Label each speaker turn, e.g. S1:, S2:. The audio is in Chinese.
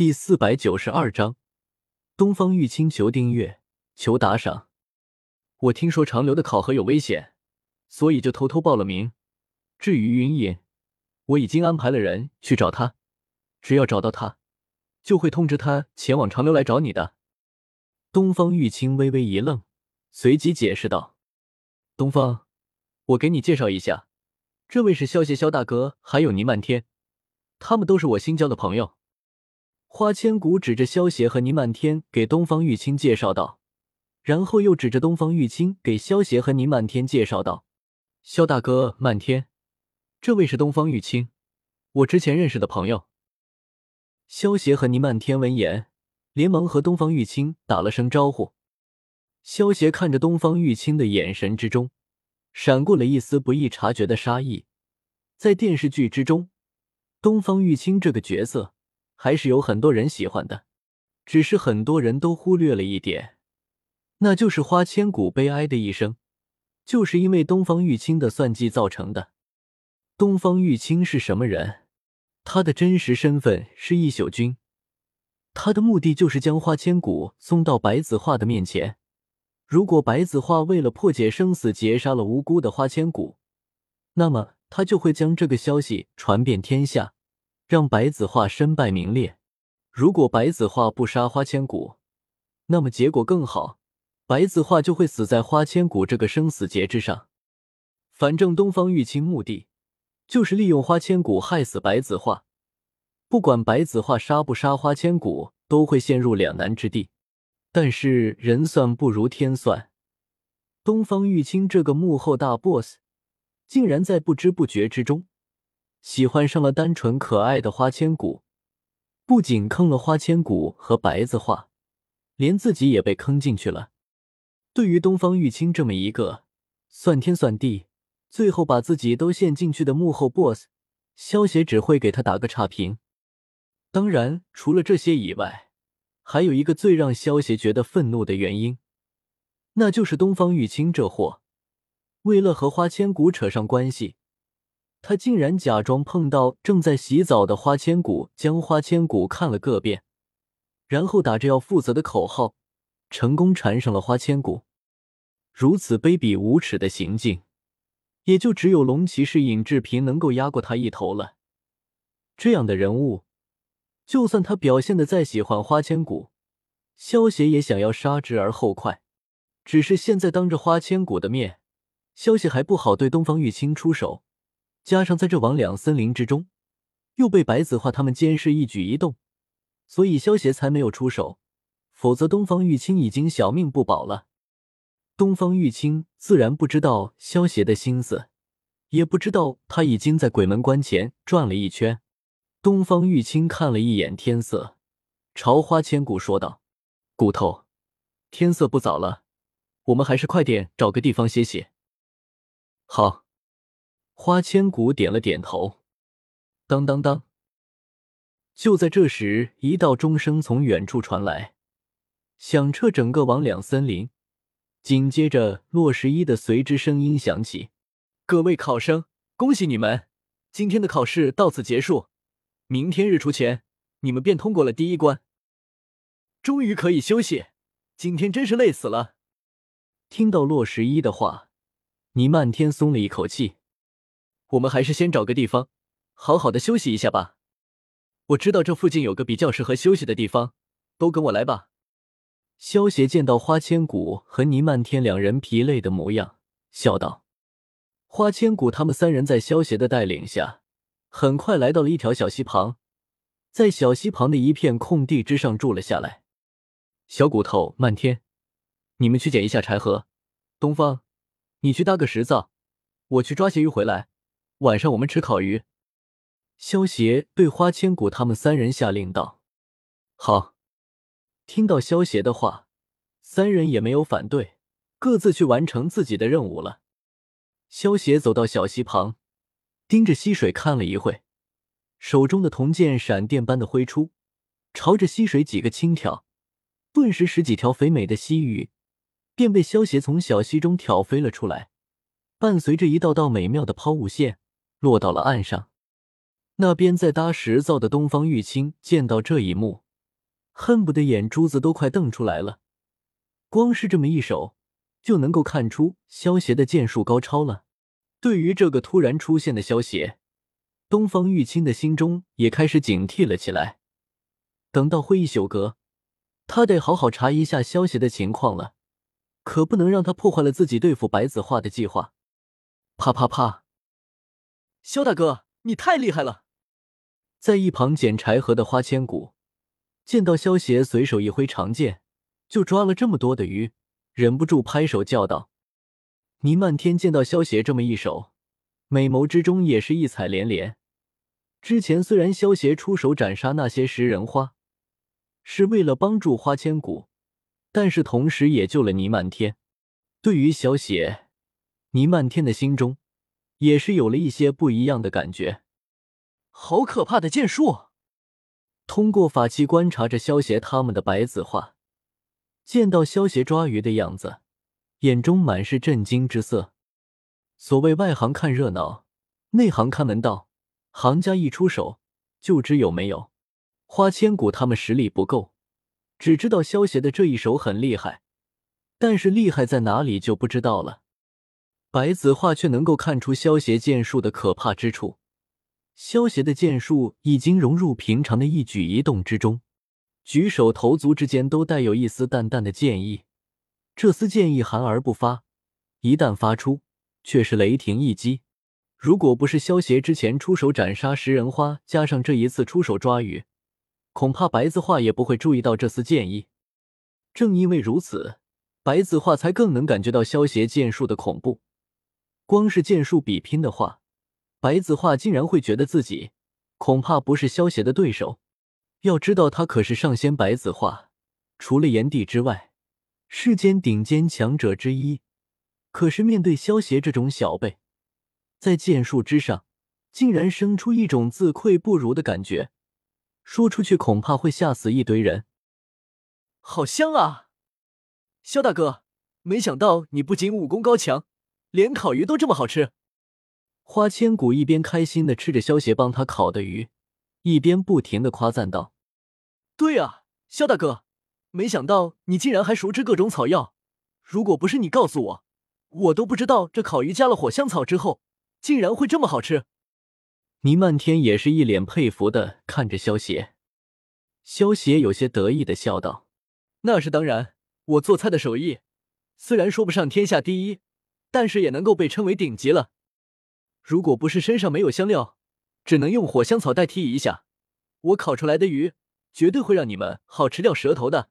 S1: 第四百九十二章，东方玉清求订阅，求打赏。我听说长留的考核有危险，所以就偷偷报了名。至于云隐，我已经安排了人去找他，只要找到他，就会通知他前往长留来找你的。东方玉清微微一愣，随即解释道：“东方，我给你介绍一下，这位是萧协萧大哥，还有倪漫天，他们都是我新交的朋友。”花千骨指着萧协和倪漫天给东方玉清介绍道，然后又指着东方玉清给萧协和倪漫天介绍道：“萧大哥，漫天，这位是东方玉清，我之前认识的朋友。”萧协和倪漫天闻言，连忙和东方玉清打了声招呼。萧协看着东方玉清的眼神之中，闪过了一丝不易察觉的杀意。在电视剧之中，东方玉清这个角色。还是有很多人喜欢的，只是很多人都忽略了一点，那就是花千骨悲哀的一生，就是因为东方玉清的算计造成的。东方玉清是什么人？他的真实身份是义朽君，他的目的就是将花千骨送到白子画的面前。如果白子画为了破解生死劫杀了无辜的花千骨，那么他就会将这个消息传遍天下。让白子画身败名裂。如果白子画不杀花千骨，那么结果更好，白子画就会死在花千骨这个生死劫之上。反正东方玉清目的就是利用花千骨害死白子画，不管白子画杀不杀花千骨，都会陷入两难之地。但是人算不如天算，东方玉清这个幕后大 boss，竟然在不知不觉之中。喜欢上了单纯可爱的花千骨，不仅坑了花千骨和白子画，连自己也被坑进去了。对于东方玉清这么一个算天算地，最后把自己都陷进去的幕后 boss，萧协只会给他打个差评。当然，除了这些以外，还有一个最让萧协觉得愤怒的原因，那就是东方玉清这货，为了和花千骨扯上关系。他竟然假装碰到正在洗澡的花千骨，将花千骨看了个遍，然后打着要负责的口号，成功缠上了花千骨。如此卑鄙无耻的行径，也就只有龙骑士尹志平能够压过他一头了。这样的人物，就算他表现的再喜欢花千骨，萧协也想要杀之而后快。只是现在当着花千骨的面，萧协还不好对东方玉清出手。加上在这魍魉森林之中，又被白子画他们监视一举一动，所以萧协才没有出手。否则，东方玉清已经小命不保了。东方玉清自然不知道萧协的心思，也不知道他已经在鬼门关前转了一圈。东方玉清看了一眼天色，朝花千骨说道：“骨头，天色不早了，我们还是快点找个地方歇歇。”好。花千骨点了点头，当当当！就在这时，一道钟声从远处传来，响彻整个魍魉森林。紧接着，洛十一的随之声音响起：“各位考生，恭喜你们，今天的考试到此结束。明天日出前，你们便通过了第一关，终于可以休息。今天真是累死了。”听到洛十一的话，倪漫天松了一口气。我们还是先找个地方，好好的休息一下吧。我知道这附近有个比较适合休息的地方，都跟我来吧。萧协见到花千骨和倪漫天两人疲累的模样，笑道：“花千骨他们三人在萧协的带领下，很快来到了一条小溪旁，在小溪旁的一片空地之上住了下来。小骨头、漫天，你们去捡一下柴禾；东方，你去搭个石灶；我去抓些鱼回来。”晚上我们吃烤鱼。萧协对花千骨他们三人下令道：“好。”听到萧协的话，三人也没有反对，各自去完成自己的任务了。萧协走到小溪旁，盯着溪水看了一会，手中的铜剑闪电般的挥出，朝着溪水几个轻挑，顿时十几条肥美的溪鱼便被萧协从小溪中挑飞了出来，伴随着一道道美妙的抛物线。落到了岸上，那边在搭石灶的东方玉清见到这一幕，恨不得眼珠子都快瞪出来了。光是这么一手，就能够看出萧协的剑术高超了。对于这个突然出现的萧协，东方玉清的心中也开始警惕了起来。等到会议休阁，他得好好查一下萧协的情况了，可不能让他破坏了自己对付白子画的计划。啪啪啪！
S2: 萧大哥，你太厉害了！
S1: 在一旁捡柴禾的花千骨见到萧协随手一挥长剑，就抓了这么多的鱼，忍不住拍手叫道：“倪漫天见到萧协这么一手，美眸之中也是异彩连连。之前虽然萧协出手斩杀那些食人花，是为了帮助花千骨，但是同时也救了倪漫天。对于萧协，倪漫天的心中也是有了一些不一样的感觉。
S2: 好可怕的剑术！
S1: 通过法器观察着萧协他们的白子画，见到萧协抓鱼的样子，眼中满是震惊之色。所谓外行看热闹，内行看门道。行家一出手，就知有没有。花千骨他们实力不够，只知道萧协的这一手很厉害，但是厉害在哪里就不知道了。白子画却能够看出萧邪剑术的可怕之处。萧邪的剑术已经融入平常的一举一动之中，举手投足之间都带有一丝淡淡的剑意。这丝剑意含而不发，一旦发出，却是雷霆一击。如果不是萧邪之前出手斩杀食人花，加上这一次出手抓鱼，恐怕白子画也不会注意到这丝剑意。正因为如此，白子画才更能感觉到萧邪剑术的恐怖。光是剑术比拼的话，白子画竟然会觉得自己恐怕不是萧协的对手。要知道，他可是上仙白子画，除了炎帝之外，世间顶尖强者之一。可是面对萧协这种小辈，在剑术之上，竟然生出一种自愧不如的感觉，说出去恐怕会吓死一堆人。
S2: 好香啊，萧大哥！没想到你不仅武功高强。连烤鱼都这么好吃，
S1: 花千骨一边开心的吃着萧协帮他烤的鱼，一边不停的夸赞道：“
S2: 对啊，萧大哥，没想到你竟然还熟知各种草药。如果不是你告诉我，我都不知道这烤鱼加了火香草之后，竟然会这么好吃。”
S1: 倪漫天也是一脸佩服的看着萧协，萧协有些得意的笑道：“
S2: 那是当然，我做菜的手艺虽然说不上天下第一。”但是也能够被称为顶级了。如果不是身上没有香料，只能用火香草代替一下，我烤出来的鱼绝对会让你们好吃掉舌头的。